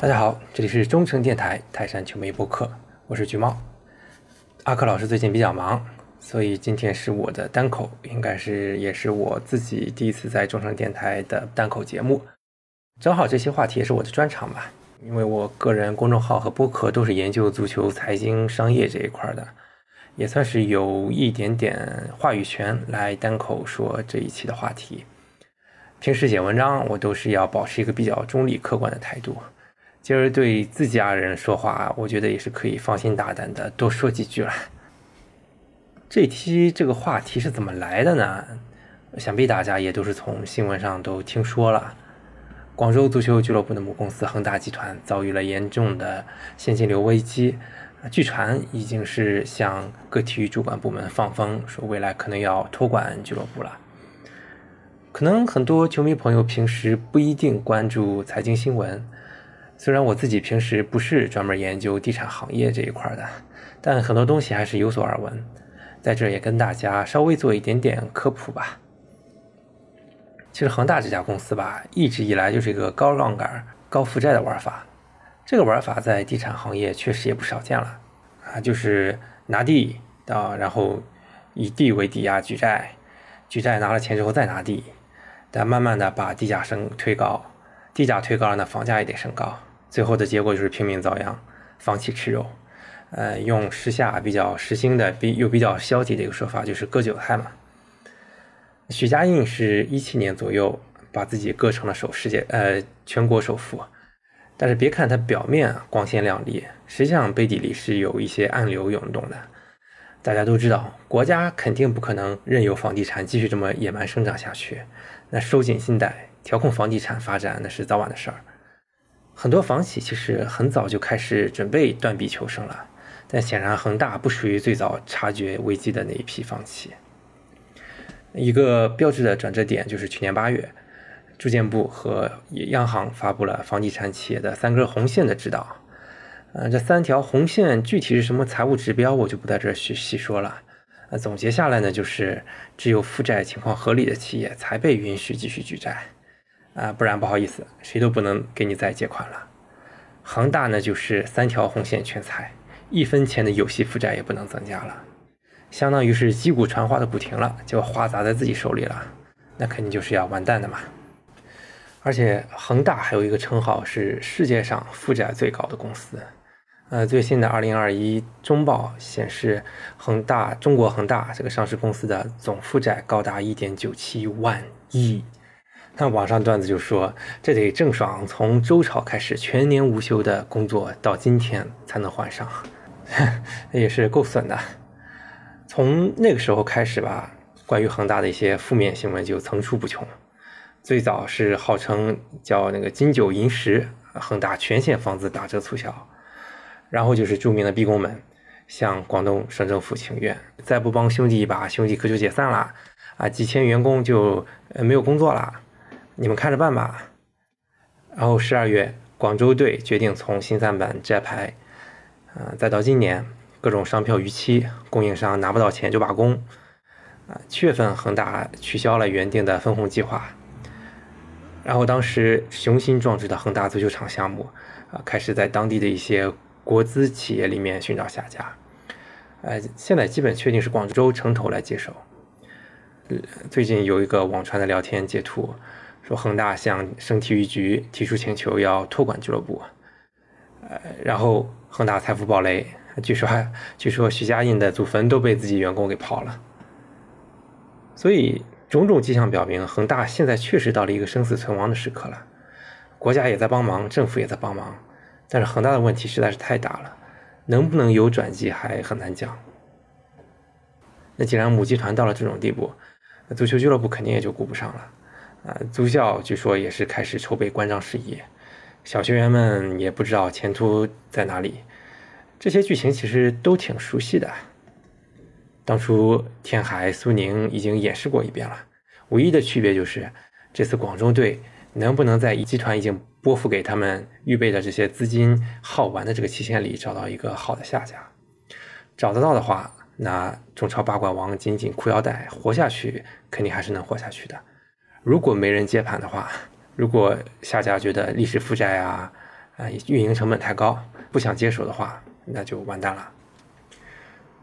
大家好，这里是中诚电台泰山球迷播客，我是橘猫。阿克老师最近比较忙，所以今天是我的单口，应该是也是我自己第一次在中诚电台的单口节目。正好这些话题也是我的专长吧，因为我个人公众号和播客都是研究足球、财经、商业这一块的，也算是有一点点话语权来单口说这一期的话题。平时写文章，我都是要保持一个比较中立、客观的态度。今儿对自家人说话，我觉得也是可以放心大胆的多说几句了。这期这个话题是怎么来的呢？想必大家也都是从新闻上都听说了，广州足球俱乐部的母公司恒大集团遭遇了严重的现金流危机，据传已经是向各体育主管部门放风，说未来可能要托管俱乐部了。可能很多球迷朋友平时不一定关注财经新闻，虽然我自己平时不是专门研究地产行业这一块的，但很多东西还是有所耳闻，在这也跟大家稍微做一点点科普吧。其实恒大这家公司吧，一直以来就是一个高杠杆、高负债的玩法，这个玩法在地产行业确实也不少见了啊，就是拿地啊，然后以地为抵押举债，举债拿了钱之后再拿地。但慢慢的把地价升推高，地价推高了呢，房价也得升高，最后的结果就是拼命遭殃，放弃吃肉，呃，用时下比较时兴的比又比较消极的一个说法，就是割韭菜嘛。许家印是一七年左右把自己割成了首世界呃全国首富，但是别看他表面光鲜亮丽，实际上背地里是有一些暗流涌动的。大家都知道，国家肯定不可能任由房地产继续这么野蛮生长下去。那收紧信贷、调控房地产发展，那是早晚的事儿。很多房企其实很早就开始准备断臂求生了，但显然恒大不属于最早察觉危机的那一批房企。一个标志的转折点就是去年八月，住建部和央行发布了房地产企业的三根红线的指导。呃，这三条红线具体是什么财务指标，我就不在这细细说了。那总结下来呢，就是只有负债情况合理的企业才被允许继续举债，啊，不然不好意思，谁都不能给你再借款了。恒大呢，就是三条红线全踩，一分钱的有息负债也不能增加了，相当于是击鼓传花的鼓停了，就花砸在自己手里了，那肯定就是要完蛋的嘛。而且恒大还有一个称号是世界上负债最高的公司。呃，最新的二零二一中报显示，恒大中国恒大这个上市公司的总负债高达一点九七万亿。那网上段子就说，这得郑爽从周朝开始全年无休的工作，到今天才能还上，也是够损的。从那个时候开始吧，关于恒大的一些负面新闻就层出不穷。最早是号称叫那个金九银十，恒大全线房子打折促销。然后就是著名的逼宫门，向广东省政府请愿，再不帮兄弟一把，兄弟可就解散了，啊，几千员工就没有工作了，你们看着办吧。然后十二月，广州队决定从新三板摘牌，啊，再到今年，各种商票逾期，供应商拿不到钱就罢工，啊，七月份恒大取消了原定的分红计划，然后当时雄心壮志的恒大足球场项目，啊，开始在当地的一些。国资企业里面寻找下家，呃，现在基本确定是广州城投来接手。最近有一个网传的聊天截图，说恒大向省体育局提出请求，要托管俱乐部。呃，然后恒大财富暴雷，据说据说徐家印的祖坟都被自己员工给刨了。所以种种迹象表明，恒大现在确实到了一个生死存亡的时刻了。国家也在帮忙，政府也在帮忙。但是恒大的问题实在是太大了，能不能有转机还很难讲。那既然母集团到了这种地步，那足球俱乐部肯定也就顾不上了。啊，租校据说也是开始筹备关张事宜，小学员们也不知道前途在哪里。这些剧情其实都挺熟悉的，当初天海、苏宁已经演示过一遍了，唯一的区别就是这次广州队。能不能在一集团已经拨付给他们预备的这些资金耗完的这个期限里找到一个好的下家？找得到的话，那中超八冠王紧紧裤腰带活下去，肯定还是能活下去的。如果没人接盘的话，如果下家觉得历史负债啊，啊，运营成本太高，不想接手的话，那就完蛋了。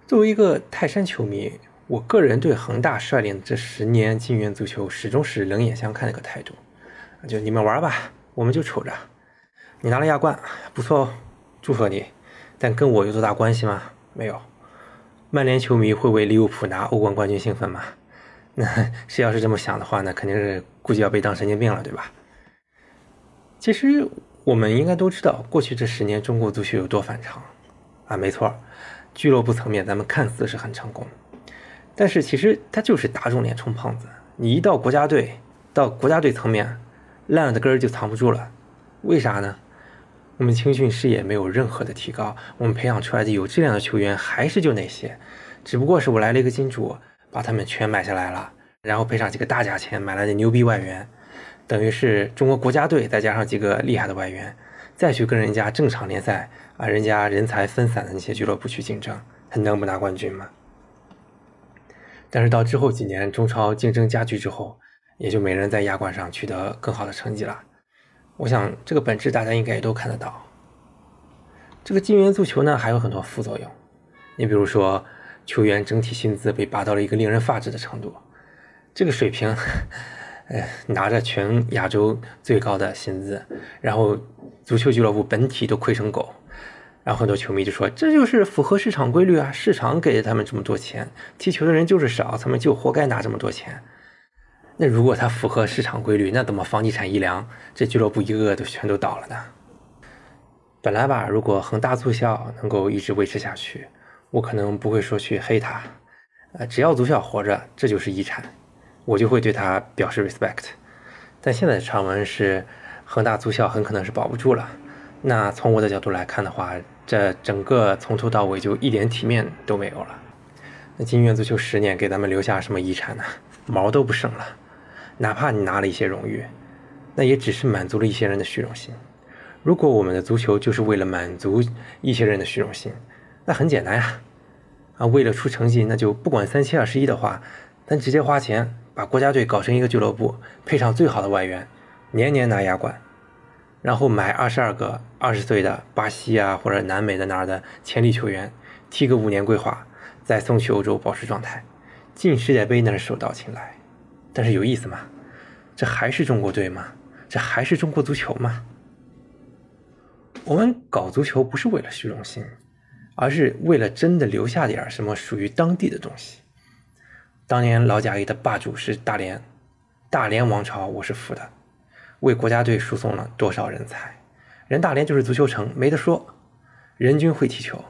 作为一个泰山球迷，我个人对恒大率领这十年金元足球始终是冷眼相看的一个态度，就你们玩吧，我们就瞅着。你拿了亚冠，不错哦，祝贺你，但跟我有多大关系吗？没有。曼联球迷会为利物浦拿欧冠冠军兴奋吗？那谁要是这么想的话，那肯定是估计要被当神经病了，对吧？其实我们应该都知道，过去这十年中国足球有多反常啊！没错，俱乐部层面咱们看似是很成功，但是其实它就是打肿脸充胖子。你一到国家队，到国家队层面，烂了的根儿就藏不住了。为啥呢？我们青训视野没有任何的提高，我们培养出来的有质量的球员还是就那些，只不过是我来了一个金主，把他们全买下来了，然后赔上几个大价钱买来的牛逼外援，等于是中国国家队再加上几个厉害的外援，再去跟人家正常联赛啊，人家人才分散的那些俱乐部去竞争，他能不拿冠军吗？但是到之后几年中超竞争加剧之后，也就没人在亚冠上取得更好的成绩了。我想这个本质大家应该也都看得到。这个金元足球呢还有很多副作用，你比如说球员整体薪资被拔到了一个令人发指的程度，这个水平，呃，拿着全亚洲最高的薪资，然后足球俱乐部本体都亏成狗，然后很多球迷就说这就是符合市场规律啊，市场给他们这么多钱，踢球的人就是少，他们就活该拿这么多钱。那如果它符合市场规律，那怎么房地产一凉，这俱乐部一个个都全都倒了呢？本来吧，如果恒大足校能够一直维持下去，我可能不会说去黑他，呃，只要足校活着，这就是遗产，我就会对他表示 respect。但现在的传闻是，恒大足校很可能是保不住了。那从我的角度来看的话，这整个从头到尾就一点体面都没有了。那金元足球十年给咱们留下什么遗产呢？毛都不剩了。哪怕你拿了一些荣誉，那也只是满足了一些人的虚荣心。如果我们的足球就是为了满足一些人的虚荣心，那很简单呀，啊，为了出成绩，那就不管三七二十一的话，咱直接花钱把国家队搞成一个俱乐部，配上最好的外援，年年拿亚冠，然后买二十二个二十岁的巴西啊或者南美的哪儿的潜力球员，踢个五年规划，再送去欧洲保持状态，进世界杯那是手到擒来。但是有意思吗？这还是中国队吗？这还是中国足球吗？我们搞足球不是为了虚荣心，而是为了真的留下点什么属于当地的东西。当年老甲 A 的霸主是大连，大连王朝我是服的，为国家队输送了多少人才？人大连就是足球城，没得说，人均会踢球。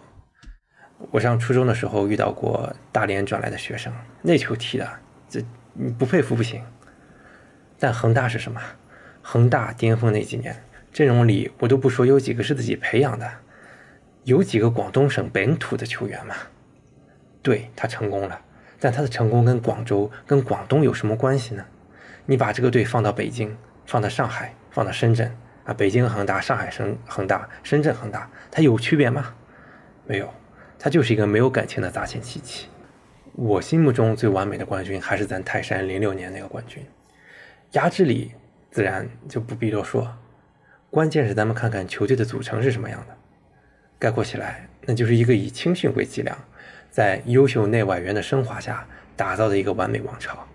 我上初中的时候遇到过大连转来的学生，那球踢的这。你不佩服不行，但恒大是什么？恒大巅峰那几年，阵容里我都不说有几个是自己培养的，有几个广东省本土的球员吗？对他成功了，但他的成功跟广州、跟广东有什么关系呢？你把这个队放到北京、放到上海、放到深圳啊，北京恒大、上海深恒大、深圳恒大，它有区别吗？没有，它就是一个没有感情的砸钱机器。我心目中最完美的冠军还是咱泰山零六年那个冠军，压制力自然就不必多说，关键是咱们看看球队的组成是什么样的。概括起来，那就是一个以青训为脊梁，在优秀内外援的升华下打造的一个完美王朝。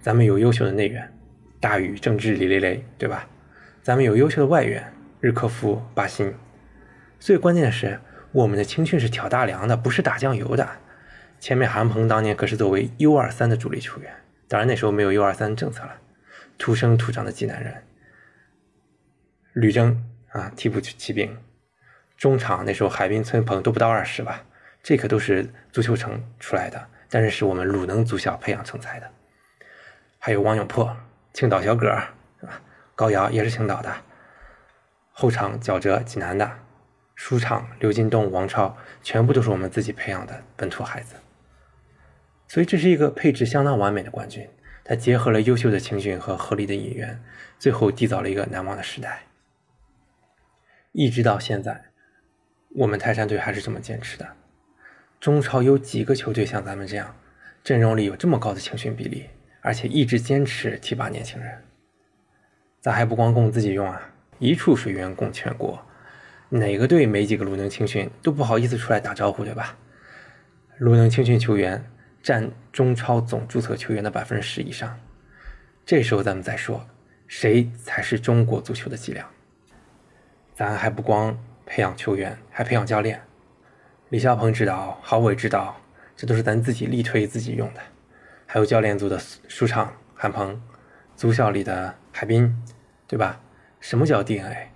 咱们有优秀的内援，大禹、郑智、李雷雷，对吧？咱们有优秀的外援，日科夫、巴辛。最关键的是，我们的青训是挑大梁的，不是打酱油的。前面韩鹏当年可是作为 U 二三的主力球员，当然那时候没有 U 二三政策了，土生土长的济南人。吕征啊，替补骑兵，中场那时候海滨、崔鹏都不到二十吧，这可都是足球城出来的，但是是我们鲁能足校培养成才的。还有王永珀，青岛小葛是吧？高瑶也是青岛的。后场脚哲济南的，书场刘金东、王超，全部都是我们自己培养的本土孩子。所以这是一个配置相当完美的冠军，它结合了优秀的青训和合理的引援，最后缔造了一个难忘的时代。一直到现在，我们泰山队还是这么坚持的。中超有几个球队像咱们这样，阵容里有这么高的青训比例，而且一直坚持提拔年轻人？咱还不光供自己用啊，一处水源供全国，哪个队没几个鲁能青训都不好意思出来打招呼，对吧？鲁能青训球员占中超总注册球员的百分之十以上，这时候咱们再说，谁才是中国足球的脊梁？咱还不光培养球员，还培养教练。李霄鹏指导，郝伟指导，这都是咱自己力推自己用的。还有教练组的舒畅、韩鹏，足校里的海滨，对吧？什么叫 DNA？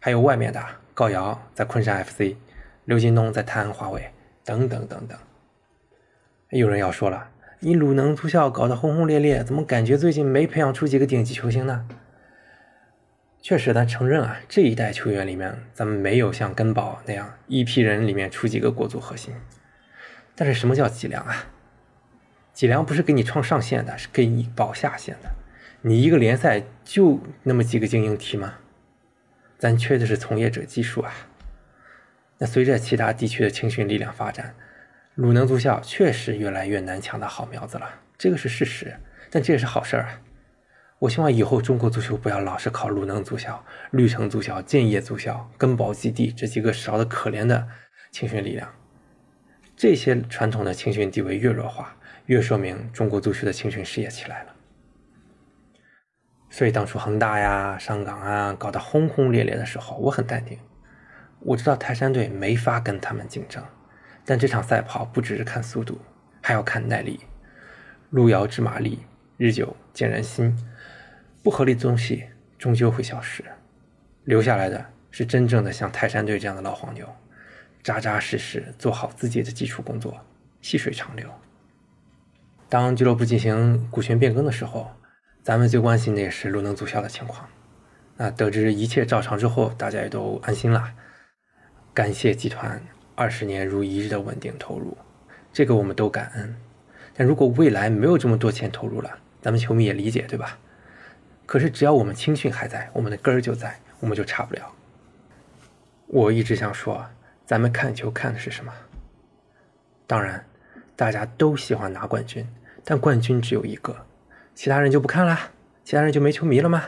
还有外面的高瑶在昆山 FC，刘金东在泰安华为。等等等等，有人要说了，你鲁能足校搞得轰轰烈烈，怎么感觉最近没培养出几个顶级球星呢？确实，咱承认啊，这一代球员里面，咱们没有像根宝那样一批人里面出几个国足核心。但是什么叫脊梁啊？脊梁不是给你创上限的，是给你保下限的。你一个联赛就那么几个精英踢吗？咱缺的是从业者技术啊。那随着其他地区的青训力量发展，鲁能足校确实越来越难抢到好苗子了，这个是事实。但这也是好事儿啊！我希望以后中国足球不要老是靠鲁能足校、绿城足校、建业足校、根宝基地这几个少的可怜的青训力量。这些传统的青训地位越弱化，越说明中国足球的青训事业起来了。所以当初恒大呀、上港啊搞得轰轰烈烈的时候，我很淡定。我知道泰山队没法跟他们竞争，但这场赛跑不只是看速度，还要看耐力。路遥知马力，日久见人心。不合理的东西终究会消失，留下来的是真正的像泰山队这样的老黄牛，扎扎实实做好自己的基础工作，细水长流。当俱乐部进行股权变更的时候，咱们最关心的也是鲁能足校的情况。那得知一切照常之后，大家也都安心了。感谢集团二十年如一日的稳定投入，这个我们都感恩。但如果未来没有这么多钱投入了，咱们球迷也理解，对吧？可是只要我们青训还在，我们的根儿就在，我们就差不了。我一直想说，咱们看球看的是什么？当然，大家都喜欢拿冠军，但冠军只有一个，其他人就不看了，其他人就没球迷了吗？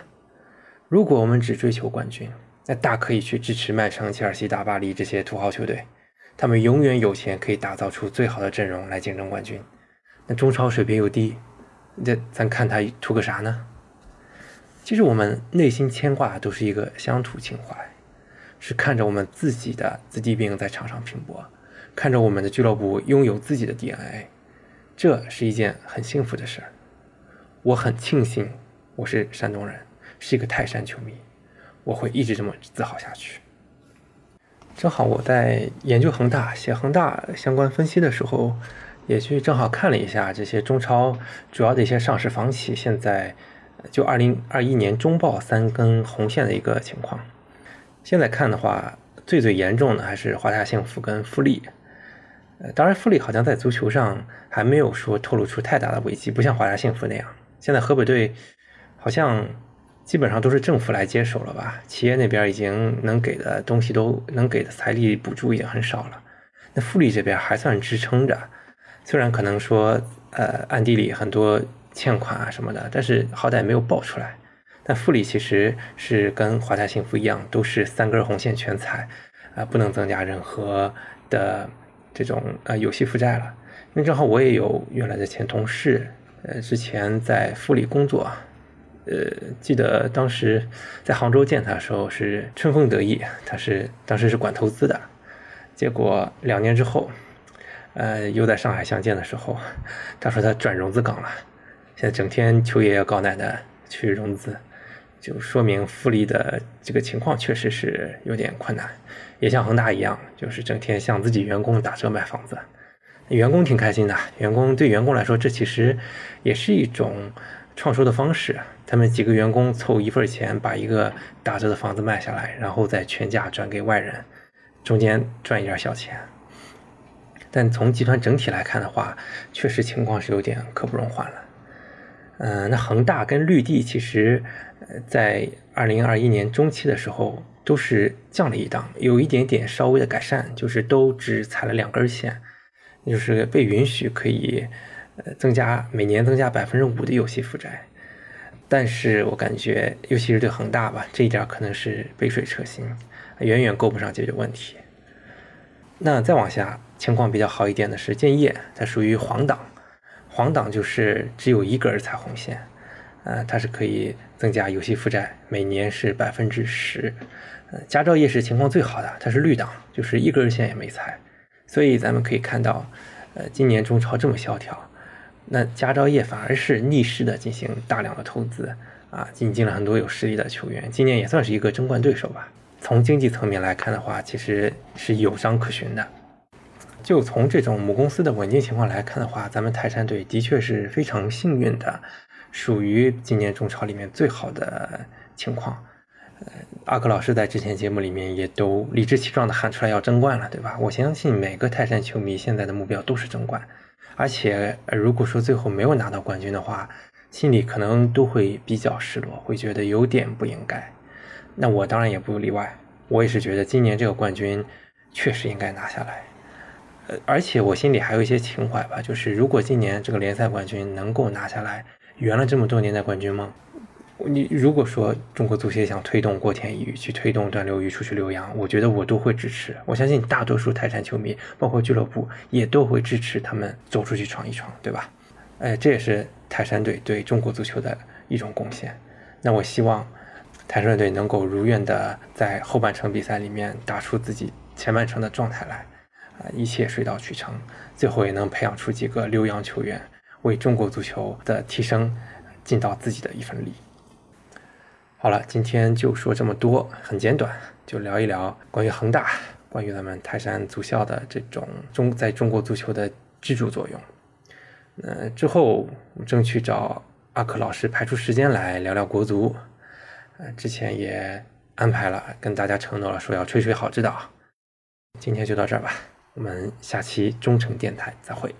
如果我们只追求冠军，那大可以去支持曼城、切尔西、大巴黎这些土豪球队，他们永远有钱可以打造出最好的阵容来竞争冠军。那中超水平又低，这咱看他图个啥呢？其实我们内心牵挂都是一个乡土情怀，是看着我们自己的子弟兵在场上拼搏，看着我们的俱乐部拥有自己的 DNA，这是一件很幸福的事儿。我很庆幸我是山东人，是一个泰山球迷。我会一直这么自豪下去。正好我在研究恒大、写恒大相关分析的时候，也去正好看了一下这些中超主要的一些上市房企现在就二零二一年中报三根红线的一个情况。现在看的话，最最严重的还是华夏幸福跟富力。呃，当然富力好像在足球上还没有说透露出太大的危机，不像华夏幸福那样。现在河北队好像。基本上都是政府来接手了吧？企业那边已经能给的东西都能给的财力补助已经很少了。那富力这边还算支撑着，虽然可能说呃暗地里很多欠款啊什么的，但是好歹没有爆出来。但富力其实是跟华夏幸福一样，都是三根红线全踩，啊不能增加任何的这种呃有息负债了。因为正好我也有原来的前同事，呃之前在富力工作。呃，记得当时在杭州见他的时候是春风得意，他是当时是管投资的，结果两年之后，呃，又在上海相见的时候，他说他转融资岗了，现在整天求爷爷告奶奶去融资，就说明富力的这个情况确实是有点困难，也像恒大一样，就是整天向自己员工打折买房子，员工挺开心的，员工对员工来说，这其实也是一种。创收的方式，他们几个员工凑一份钱，把一个打折的房子卖下来，然后再全价转给外人，中间赚一点小钱。但从集团整体来看的话，确实情况是有点刻不容缓了。嗯，那恒大跟绿地其实，在二零二一年中期的时候都是降了一档，有一点点稍微的改善，就是都只踩了两根线，就是被允许可以。呃，增加每年增加百分之五的有息负债，但是我感觉，尤其是对恒大吧，这一点可能是杯水车薪，远远够不上解决问题。那再往下，情况比较好一点的是建业，它属于黄档，黄档就是只有一根彩虹线，呃，它是可以增加游戏负债，每年是百分之十。呃，佳兆业是情况最好的，它是绿档，就是一根线也没踩。所以咱们可以看到，呃，今年中超这么萧条。那佳兆业反而是逆势的进行大量的投资啊，引进了很多有实力的球员，今年也算是一个争冠对手吧。从经济层面来看的话，其实是有章可循的。就从这种母公司的稳定情况来看的话，咱们泰山队的确是非常幸运的，属于今年中超里面最好的情况。呃，阿克老师在之前节目里面也都理直气壮的喊出来要争冠了，对吧？我相信每个泰山球迷现在的目标都是争冠。而且，如果说最后没有拿到冠军的话，心里可能都会比较失落，会觉得有点不应该。那我当然也不例外，我也是觉得今年这个冠军确实应该拿下来。呃，而且我心里还有一些情怀吧，就是如果今年这个联赛冠军能够拿下来，圆了这么多年的冠军梦。你如果说中国足协想推动郭田雨去推动段流愚出去留洋，我觉得我都会支持。我相信大多数泰山球迷，包括俱乐部也都会支持他们走出去闯一闯，对吧？哎，这也是泰山队对中国足球的一种贡献。那我希望泰山队能够如愿的在后半程比赛里面打出自己前半程的状态来，啊，一切水到渠成，最后也能培养出几个留洋球员，为中国足球的提升尽到自己的一份力。好了，今天就说这么多，很简短，就聊一聊关于恒大，关于咱们泰山足校的这种中在中国足球的支柱作用。呃，之后我争取找阿克老师排出时间来聊聊国足。呃，之前也安排了，跟大家承诺了，说要吹吹好指导。今天就到这儿吧，我们下期忠诚电台再会。